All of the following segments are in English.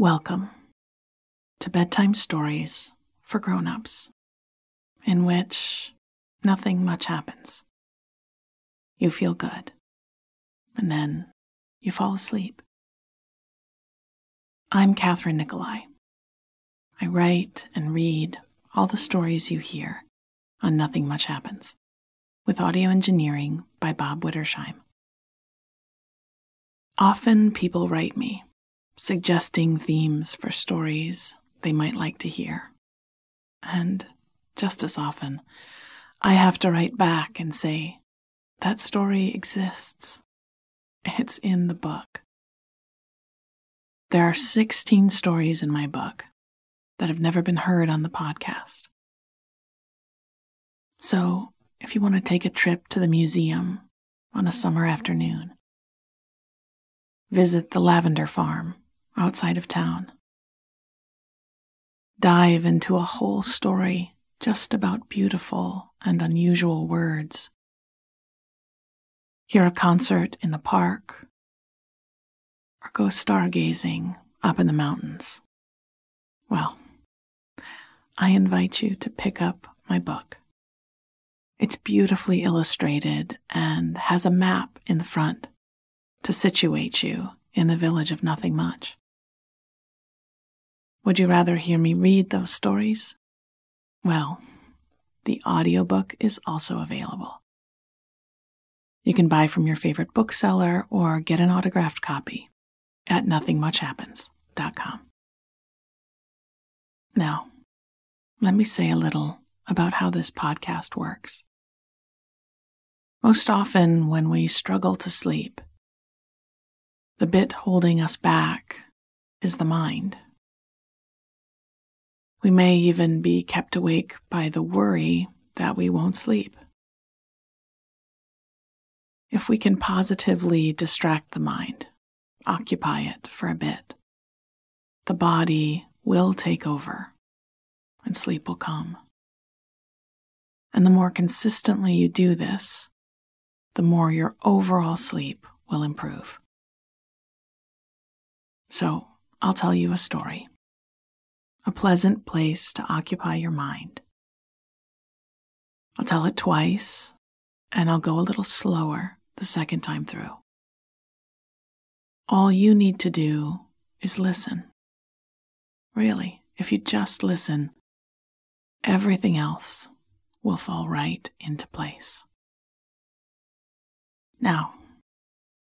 Welcome to Bedtime Stories for Grown-ups, in which nothing much happens. You feel good, and then you fall asleep. I'm Kathryn Nicolai. I write and read all the stories you hear on Nothing Much Happens, with audio engineering by Bob Wittersheim. Often people write me, suggesting themes for stories they might like to hear. And just as often, I have to write back and say, that story exists. It's in the book. There are 16 stories in my book that have never been heard on the podcast. So, if you want to take a trip to the museum on a summer afternoon, visit the lavender farm outside of town. Dive into a whole story just about beautiful and unusual words. Hear a concert in the park, or go stargazing up in the mountains. Well, I invite you to pick up my book. It's beautifully illustrated and has a map in the front to situate you in the village of nothing much. Would you rather hear me read those stories? Well, the audiobook is also available. You can buy from your favorite bookseller or get an autographed copy at nothingmuchhappens.com. Now, let me say a little about how this podcast works. Most often, when we struggle to sleep, the bit holding us back is the mind. We may even be kept awake by the worry that we won't sleep. If we can positively distract the mind, occupy it for a bit, the body will take over and sleep will come. And the more consistently you do this, the more your overall sleep will improve. So, I'll tell you a story. A pleasant place to occupy your mind. I'll tell it twice, and I'll go a little slower the second time through. All you need to do is listen. Really, if you just listen, everything else will fall right into place. Now,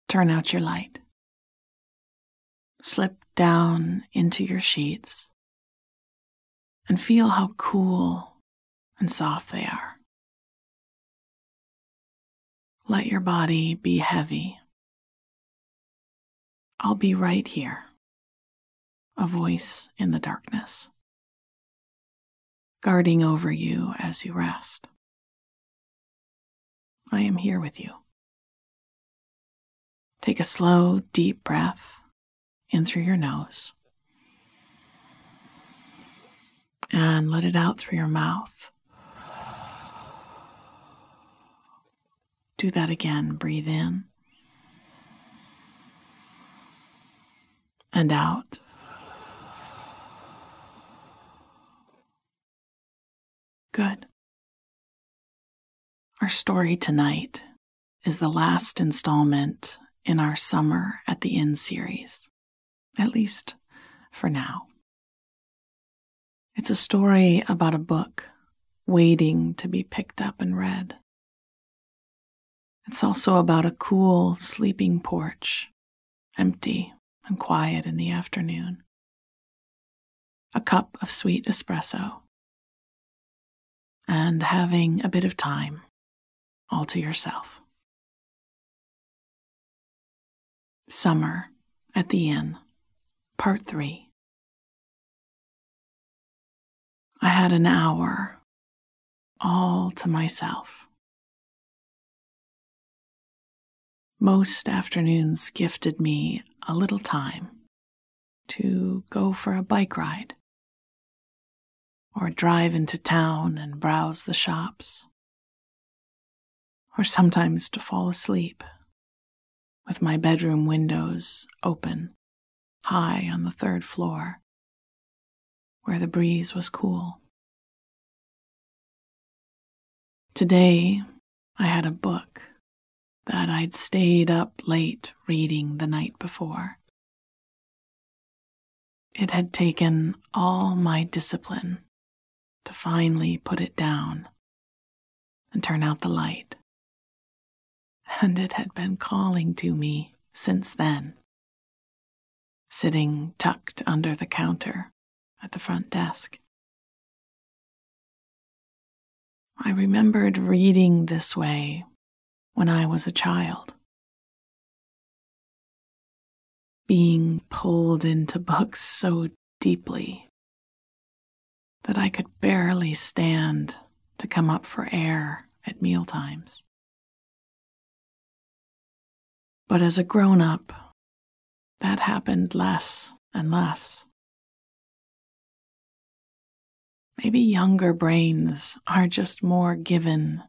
turn out your light. Slip down into your sheets and feel how cool and soft they are. Let your body be heavy. I'll be right here, a voice in the darkness guarding over you as you rest. I am here with you. Take a slow, deep breath in through your nose and let it out through your mouth. Do that again. Breathe in and out. Good. Our story tonight is the last installment in our Summer at the Inn series, at least for now. It's a story about a book waiting to be picked up and read. It's also about a cool sleeping porch, empty and quiet in the afternoon. A cup of sweet espresso and having a bit of time all to yourself. Summer at the Inn, Part 3. I had an hour all to myself. Most afternoons gifted me a little time to go for a bike ride or drive into town and browse the shops, or sometimes to fall asleep with my bedroom windows open high on the third floor, where the breeze was cool. Today, I had a book that I'd stayed up late reading the night before. It had taken all my discipline to finally put it down and turn out the light. And it had been calling to me since then, sitting tucked under the counter at the front desk. I remembered reading this way when I was a child. Being pulled into books so deeply that I could barely stand to come up for air at mealtimes. But as a grown up, that happened less and less. Maybe younger brains are just more given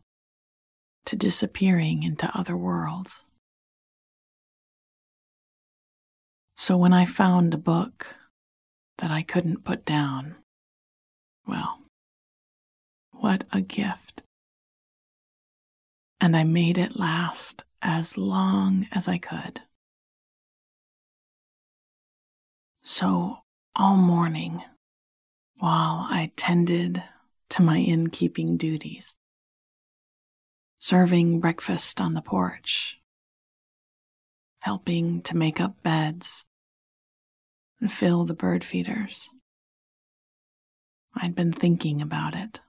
to disappearing into other worlds. So when I found a book that I couldn't put down, well, what a gift. And I made it last as long as I could. So all morning, while I tended to my innkeeping duties, serving breakfast on the porch, helping to make up beds and fill the bird feeders. I'd been thinking about it.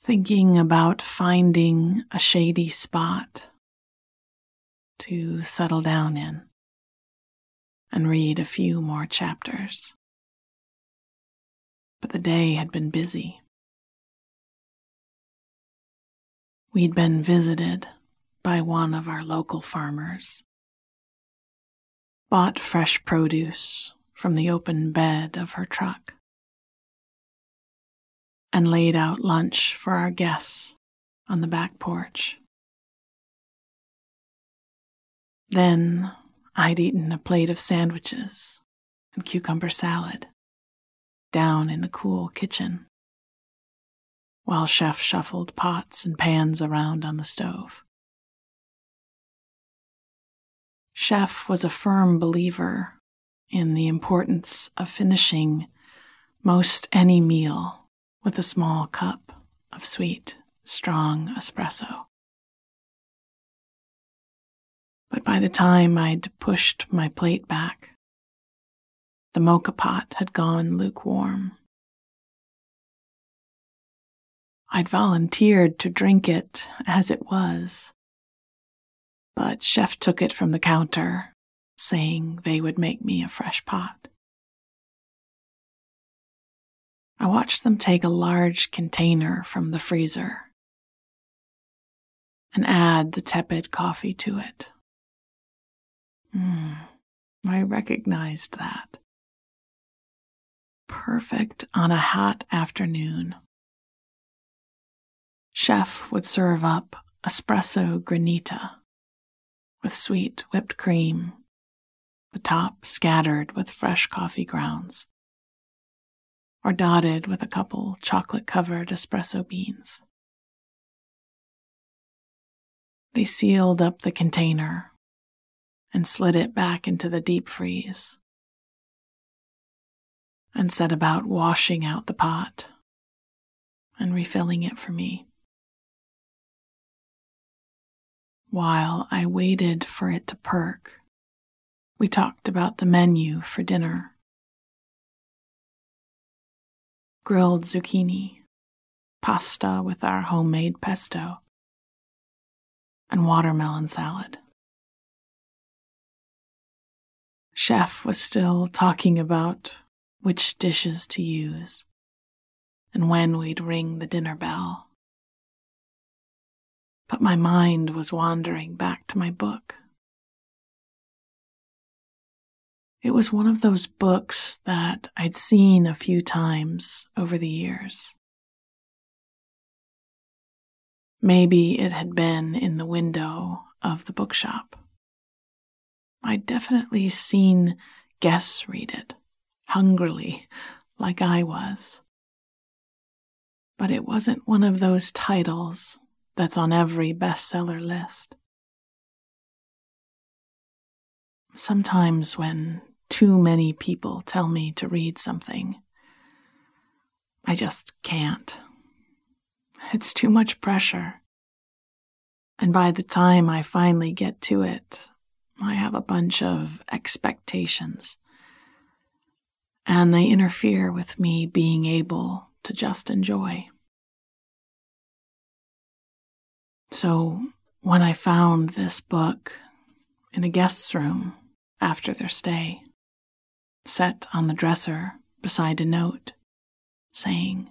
Thinking about finding a shady spot to settle down in and read a few more chapters. But the day had been busy. We'd been visited by one of our local farmers, bought fresh produce from the open bed of her truck, and laid out lunch for our guests on the back porch. Then I'd eaten a plate of sandwiches and cucumber salad down in the cool kitchen while Chef shuffled pots and pans around on the stove. Chef was a firm believer in the importance of finishing most any meal with a small cup of sweet, strong espresso. But by the time I'd pushed my plate back, the moka pot had gone lukewarm. I'd volunteered to drink it as it was, but Chef took it from the counter, saying they would make me a fresh pot. I watched them take a large container from the freezer and add the tepid coffee to it. Mm, I recognized that. Perfect on a hot afternoon Chef would serve up espresso granita with sweet whipped cream, the top scattered with fresh coffee grounds, or dotted with a couple chocolate covered espresso beans. They sealed up the container and slid it back into the deep freeze and set about washing out the pot and refilling it for me. While I waited for it to perk, we talked about the menu for dinner. Grilled zucchini, pasta with our homemade pesto, and watermelon salad. Chef was still talking about which dishes to use and when we'd ring the dinner bell but my mind was wandering back to my book. It was one of those books that I'd seen a few times over the years. Maybe it had been in the window of the bookshop. I'd definitely seen guests read it, hungrily, like I was. But it wasn't one of those titles that's on every bestseller list. Sometimes, when too many people tell me to read something, I just can't. It's too much pressure. And by the time I finally get to it, I have a bunch of expectations. And they interfere with me being able to just enjoy. So when I found this book in a guest's room after their stay, set on the dresser beside a note saying,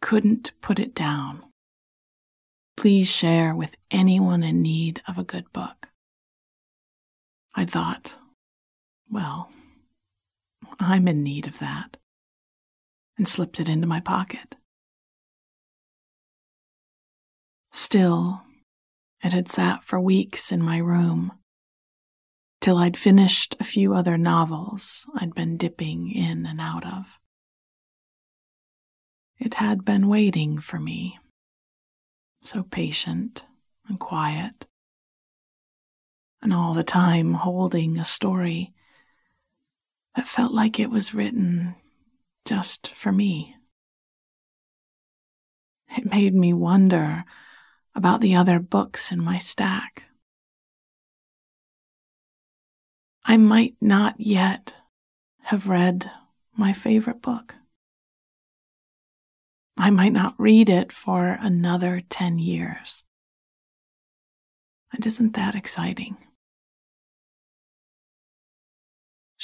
Couldn't put it down. Please share with anyone in need of a good book. I thought, well, I'm in need of that, and slipped it into my pocket. Still, it had sat for weeks in my room, till I'd finished a few other novels I'd been dipping in and out of. It had been waiting for me, so patient and quiet and all the time holding a story that felt like it was written just for me. It made me wonder about the other books in my stack. I might not yet have read my favorite book. I might not read it for another 10 years. And isn't that exciting?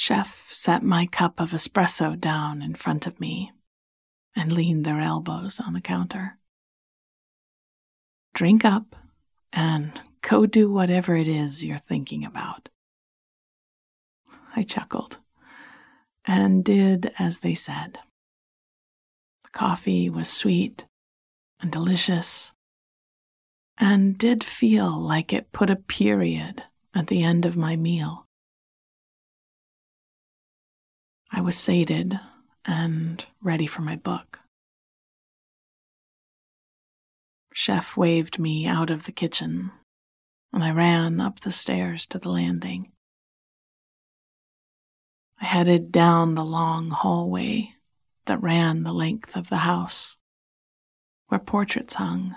Chef set my cup of espresso down in front of me and leaned their elbows on the counter. Drink up and go do whatever it is you're thinking about. I chuckled and did as they said. The coffee was sweet and delicious and did feel like it put a period at the end of my meal. I was sated and ready for my book. Chef waved me out of the kitchen, and I ran up the stairs to the landing. I headed down the long hallway that ran the length of the house, where portraits hung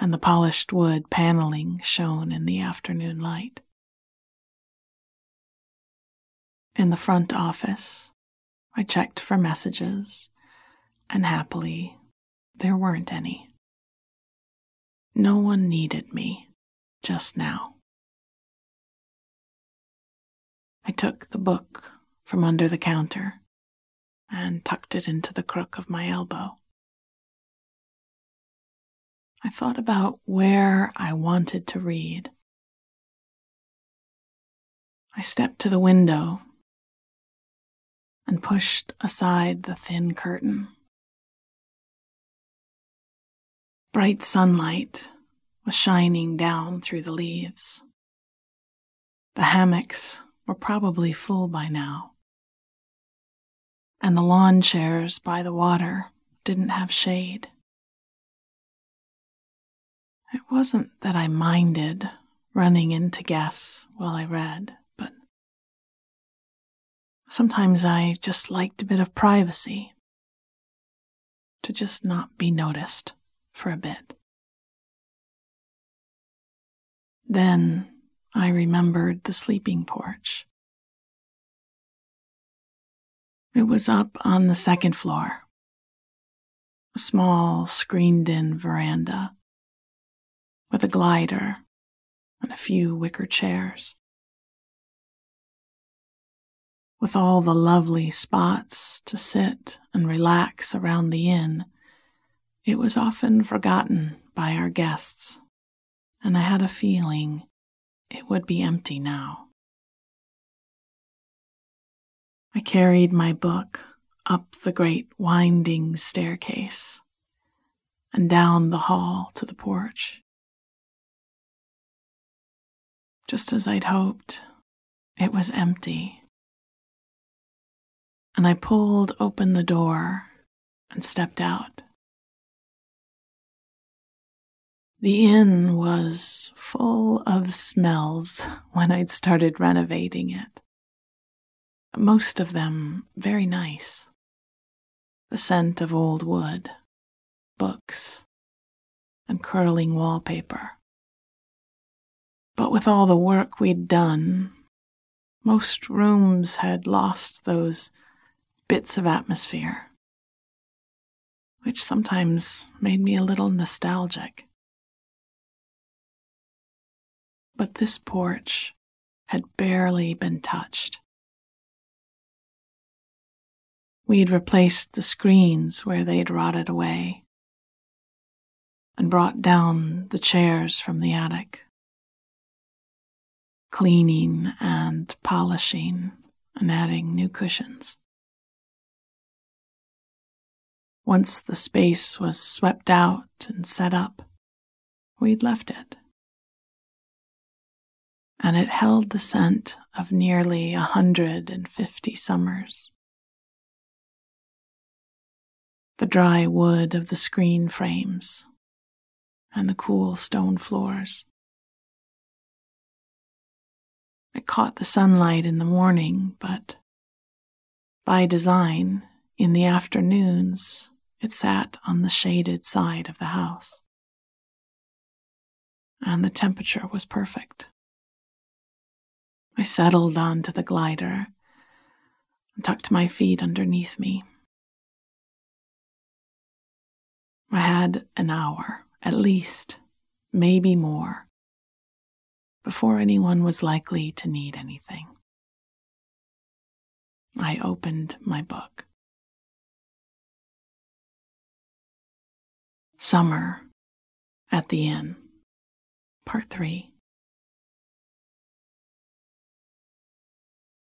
and the polished wood paneling shone in the afternoon light. In the front office, I checked for messages, and happily, there weren't any. No one needed me just now. I took the book from under the counter and tucked it into the crook of my elbow. I thought about where I wanted to read. I stepped to the window and pushed aside the thin curtain. Bright sunlight was shining down through the leaves. The hammocks were probably full by now, and the lawn chairs by the water didn't have shade. It wasn't that I minded running into guests while I read. Sometimes I just liked a bit of privacy, to just not be noticed for a bit. Then I remembered the sleeping porch. It was up on the second floor, a small screened in veranda with a glider and a few wicker chairs with all the lovely spots to sit and relax around the inn, it was often forgotten by our guests, and I had a feeling it would be empty now. I carried my book up the great winding staircase and down the hall to the porch. Just as I'd hoped, It was empty. And I pulled open the door and stepped out. The inn was full of smells when I'd started renovating it. Most of them very nice. The scent of old wood, books, and curling wallpaper. But with all the work we'd done, most rooms had lost those bits of atmosphere, which sometimes made me a little nostalgic. but this porch had barely been touched. We'd replaced the screens where they'd rotted away and brought down the chairs from the attic, cleaning and polishing and adding new cushions. Once the space was swept out and set up, we'd left it and it held the scent of nearly a hundred and fifty summers. The dry wood of the screen frames and the cool stone floors. It caught the sunlight in the morning, but by design, in the afternoons, it sat on the shaded side of the house. And the temperature was perfect. I settled onto the glider and tucked my feet underneath me. I had an hour, at least, maybe more, before anyone was likely to need anything. I opened my book. Summer at the Inn, Part 3.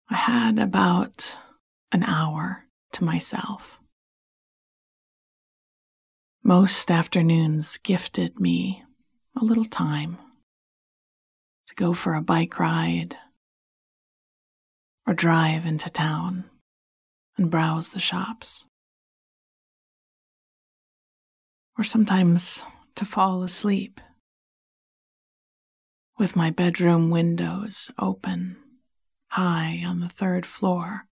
I had about an hour to myself. Most afternoons gifted me a little time to go for a bike ride or drive into town and browse the shops. Or sometimes to fall asleep with my bedroom windows open high on the third floor,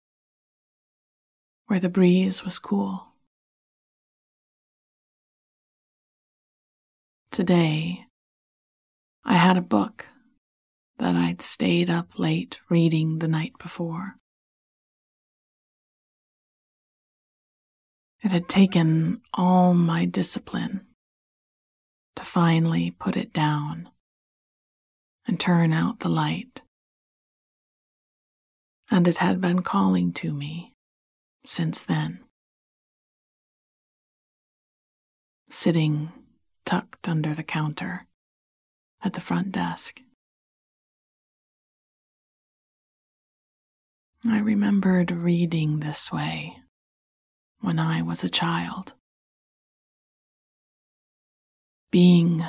where the breeze was cool. Today, I had a book that I'd stayed up late reading the night before. It had taken all my discipline to finally put it down and turn out the light and it had been calling to me since then. Sitting tucked under the counter at the front desk. I remembered reading this way when I was a child. Being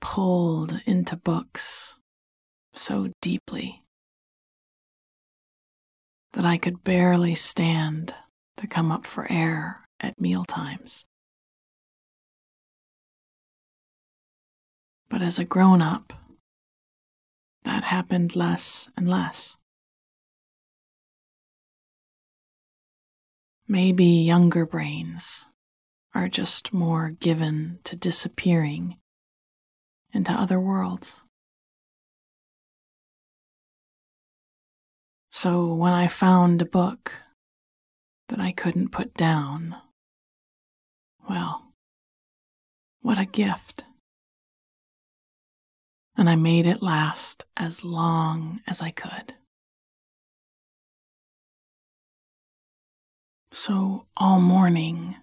pulled into books so deeply that I could barely stand to come up for air at meal times. But as a grown up, that happened less and less. Maybe younger brains are just more given to disappearing into other worlds. So when I found a book that I couldn't put down, well, what a gift. And I made it last as long as I could. So all morning,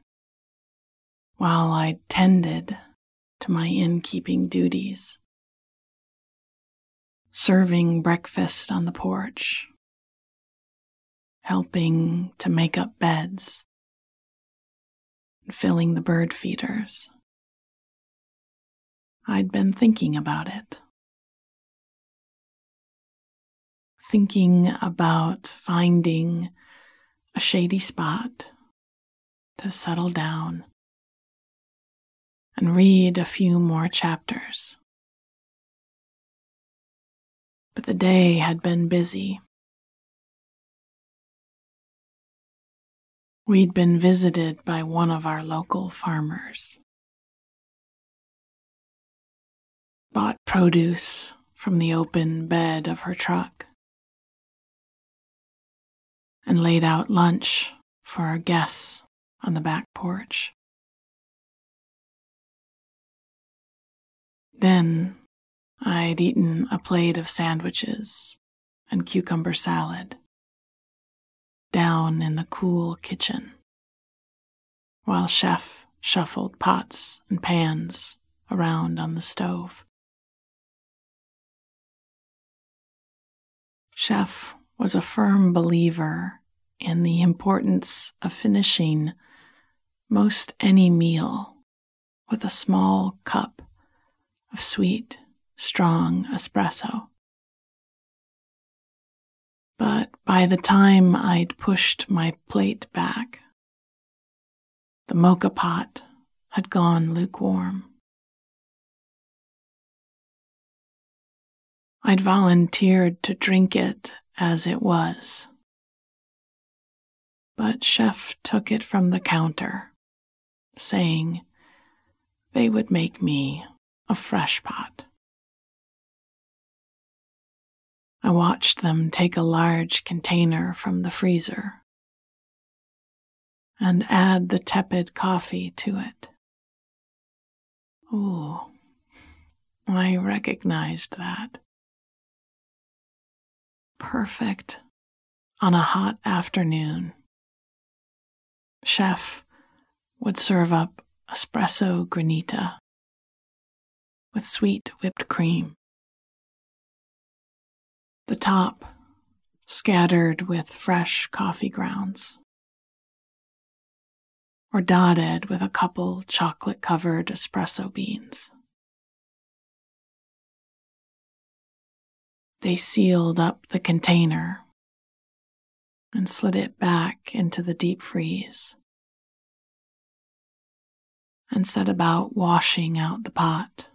while I tended to my innkeeping duties, serving breakfast on the porch, helping to make up beds, filling the bird feeders. I'd been thinking about it. thinking about finding a shady spot to settle down and read a few more chapters. But the day had been busy. We'd been visited by one of our local farmers. Bought produce from the open bed of her truck and laid out lunch for our guests on the back porch. Then I'd eaten a plate of sandwiches and cucumber salad down in the cool kitchen while Chef shuffled pots and pans around on the stove. Chef was a firm believer in the importance of finishing most any meal with a small cup of sweet, strong espresso. But by the time I'd pushed my plate back, the moka pot had gone lukewarm. I'd volunteered to drink it as it was. But Chef took it from the counter, saying they would make me a fresh pot. I watched them take a large container from the freezer and add the tepid coffee to it. Ooh, I recognized that. Perfect on a hot afternoon. Chef would serve up espresso granita with sweet whipped cream. The top scattered with fresh coffee grounds, or dotted with a couple chocolate covered espresso beans. They sealed up the container and slid it back into the deep freeze and set about washing out the pot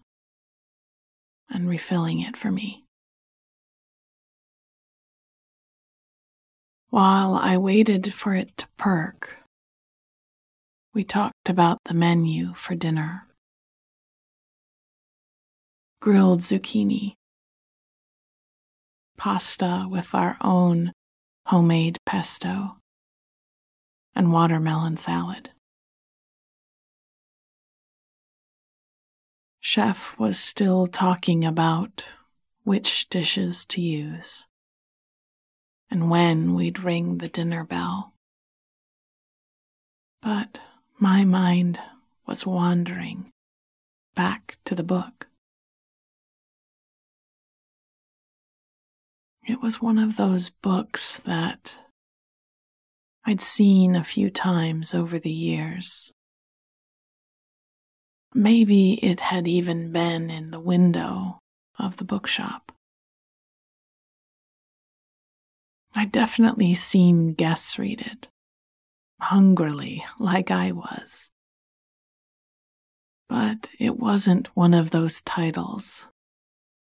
and refilling it for me. While I waited for it to perk, we talked about the menu for dinner. Grilled zucchini, pasta with our own homemade pesto, and watermelon salad. Chef was still talking about which dishes to use and when we'd ring the dinner bell. But my mind was wandering back to the book. It was one of those books that I'd seen a few times over the years Maybe it had even been in the window of the bookshop. I'd definitely seen guests read it, hungrily, like I was. But it wasn't one of those titles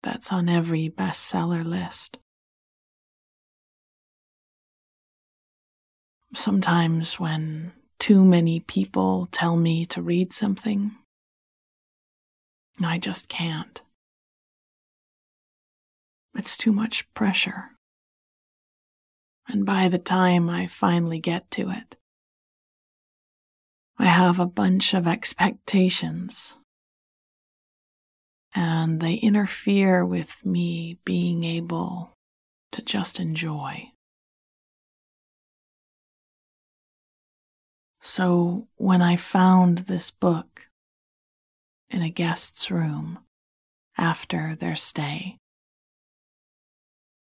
that's on every bestseller list. Sometimes, when too many people tell me to read something, I just can't. It's too much pressure. And by the time I finally get to it, I have a bunch of expectations. And they interfere with me being able to just enjoy. So when I found this book, in a guest's room after their stay.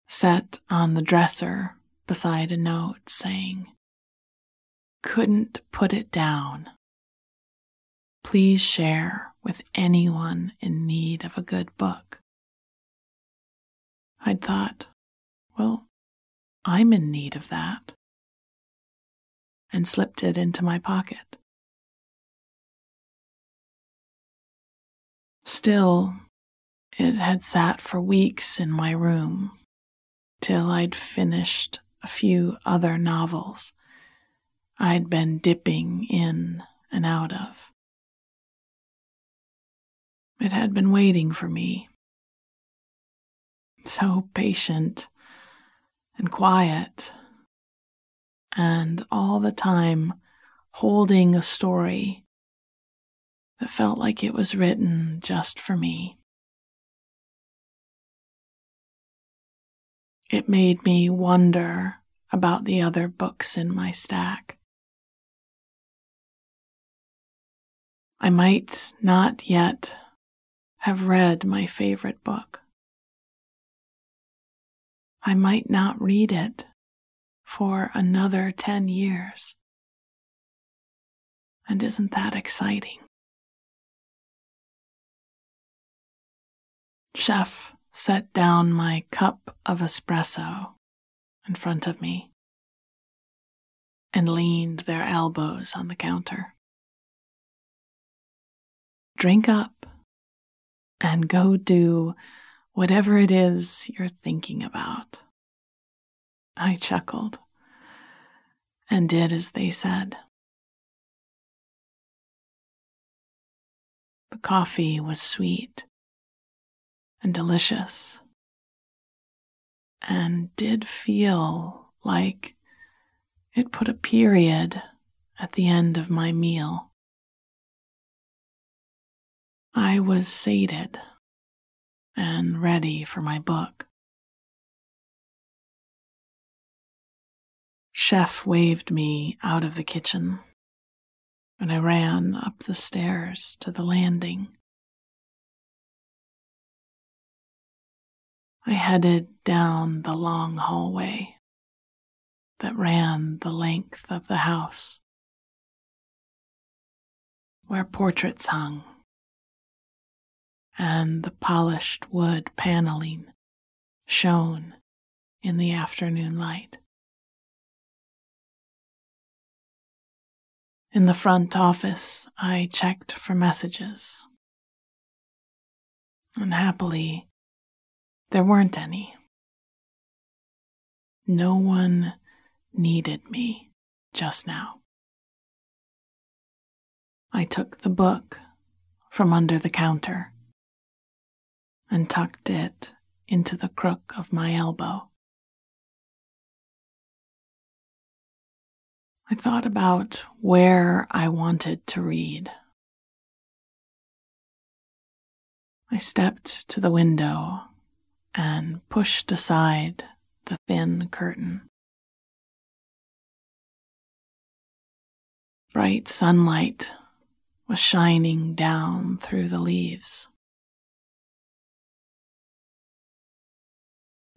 Set on the dresser beside a note saying, Couldn't put it down. Please share with anyone in need of a good book. I'd thought, well, I'm in need of that, and slipped it into my pocket. Still, it had sat for weeks in my room till I'd finished a few other novels I'd been dipping in and out of. It had been waiting for me. So patient and quiet, and all the time holding a story that felt like it was written just for me. It made me wonder about the other books in my stack. I might not yet have read my favorite book. I might not read it for another 10 years. And isn't that exciting? Chef set down my cup of espresso in front of me and leaned their elbows on the counter. Drink up and go do whatever it is you're thinking about. I chuckled and did as they said. The coffee was sweet and delicious and did feel like it put a period at the end of my meal. I was sated and ready for my book. Chef waved me out of the kitchen, and I ran up the stairs to the landing. I headed down the long hallway that ran the length of the house, where portraits hung and the polished wood paneling shone in the afternoon light. In the front office, I checked for messages. Unhappily, there weren't any. No one needed me just now. I took the book from under the counter and tucked it into the crook of my elbow. I thought about where I wanted to read. I stepped to the window and pushed aside the thin curtain. Bright sunlight was shining down through the leaves.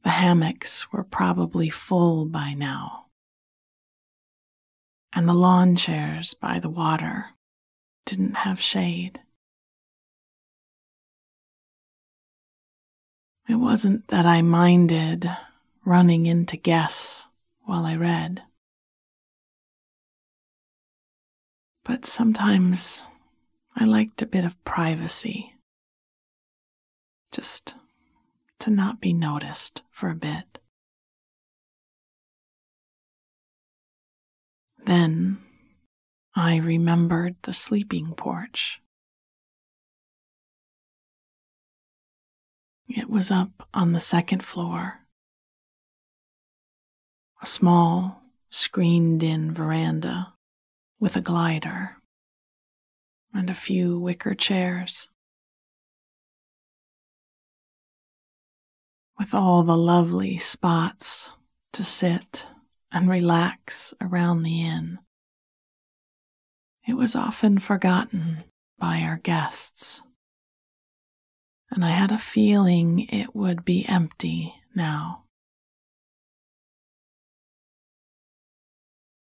The hammocks were probably full by now, and the lawn chairs by the water didn't have shade. It wasn't that I minded running into guests while I read. But sometimes I liked a bit of privacy. Just to not be noticed for a bit. Then I remembered the sleeping porch. It was up on the second floor. A small, screened in veranda with a glider and a few wicker chairs. with all the lovely spots to sit and relax around the inn. It was often forgotten by our guests, and I had a feeling it would be empty now.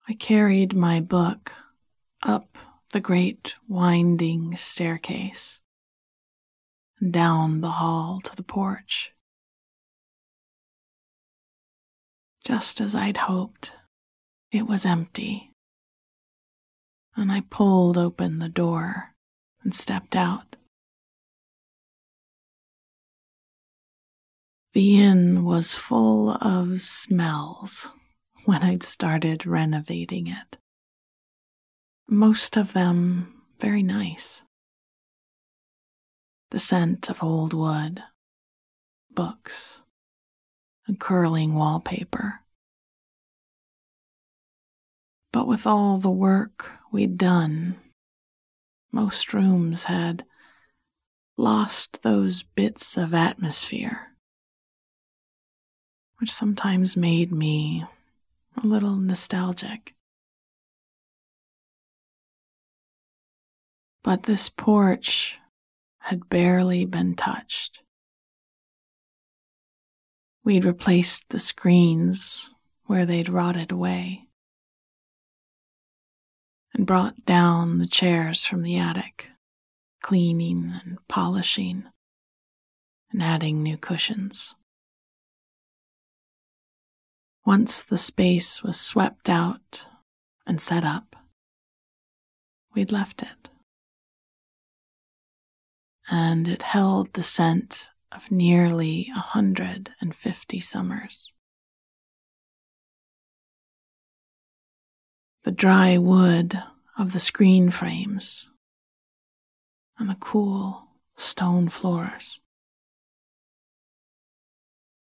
I carried my book up the great winding staircase and down the hall to the porch. Just as I'd hoped, it was empty, and I pulled open the door and stepped out. The inn was full of smells when I'd started renovating it. Most of them very nice. The scent of old wood, books, and curling wallpaper. But with all the work we'd done, most rooms had lost those bits of atmosphere which sometimes made me a little nostalgic. But this porch had barely been touched. We'd replaced the screens where they'd rotted away and brought down the chairs from the attic, cleaning and polishing and adding new cushions. Once the space was swept out and set up, we'd left it. And it held the scent of nearly a hundred and fifty summers. The dry wood of the screen frames and the cool stone floors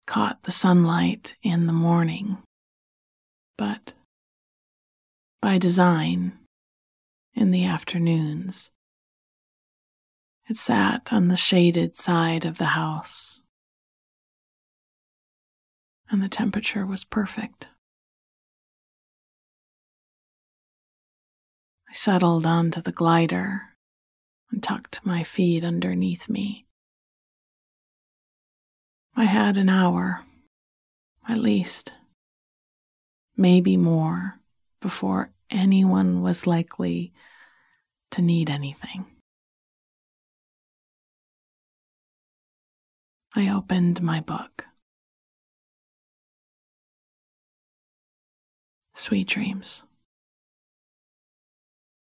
caught the sunlight in the morning, but by design in the afternoons. It sat on the shaded side of the house, and the temperature was perfect. I settled onto the glider and tucked my feet underneath me. I had an hour, at least, maybe more, before anyone was likely to need anything. I opened my book. Sweet dreams.